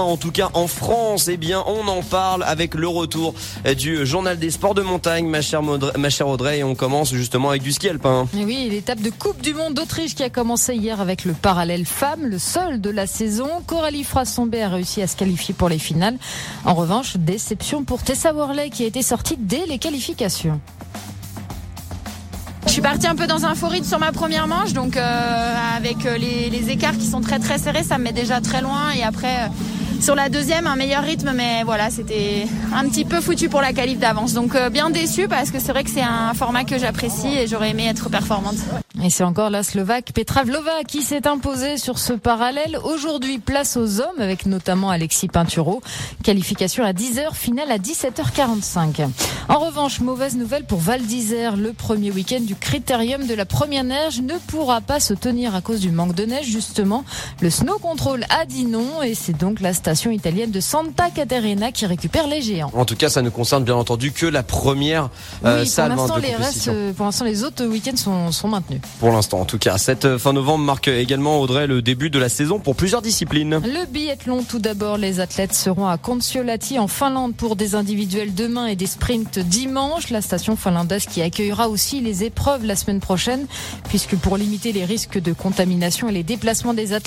en tout cas en France, eh bien, on en parle avec le retour du journal des sports de montagne, ma chère, ma chère Audrey, et on commence justement avec du ski alpin. Et oui, l'étape de Coupe du Monde d'Autriche qui a commencé hier avec le parallèle femme, le seul de la saison. Coralie Frassombé a réussi à se qualifier pour les finales. En revanche, déception pour Tessa Worley qui a été sortie dès les qualifications. Je suis partie un peu dans un faux rythme sur ma première manche, donc euh, avec euh, les, les, écarts qui sont très très serrés, ça me met déjà très loin. Et après, euh, sur la deuxième, un meilleur rythme, mais voilà, c'était un petit peu foutu pour la qualif d'avance. Donc euh, bien déçu parce que c'est vrai que c'est un format que j'apprécie et j'aurais aimé être performante. Et c'est encore la Slovaque Petra Vlova qui s'est imposée sur ce parallèle. Aujourd'hui, place aux hommes avec notamment Alexis Pinturo. Qualification à 10h, finale à 17h45. En revanche, mauvaise nouvelle pour Val d'Isère. Le premier week-end du critérium de la première neige ne pourra pas se tenir à cause du manque de neige. Justement, le Snow Control a dit non et c'est donc la station italienne de Santa Caterina qui récupère les géants. En tout cas, ça ne concerne bien entendu que la première euh, oui, salle pour de les restes, pour l'instant, les autres week-ends sont, sont maintenus. Pour l'instant, en tout cas. Cette fin novembre marque également, Audrey, le début de la saison pour plusieurs disciplines. Le biathlon, tout d'abord, les athlètes seront à Kontiolahti en Finlande pour des individuels demain et des sprints dimanche. La station finlandaise qui accueillera aussi les épreuves la semaine prochaine, puisque pour limiter les risques de contamination et les déplacements des athlètes,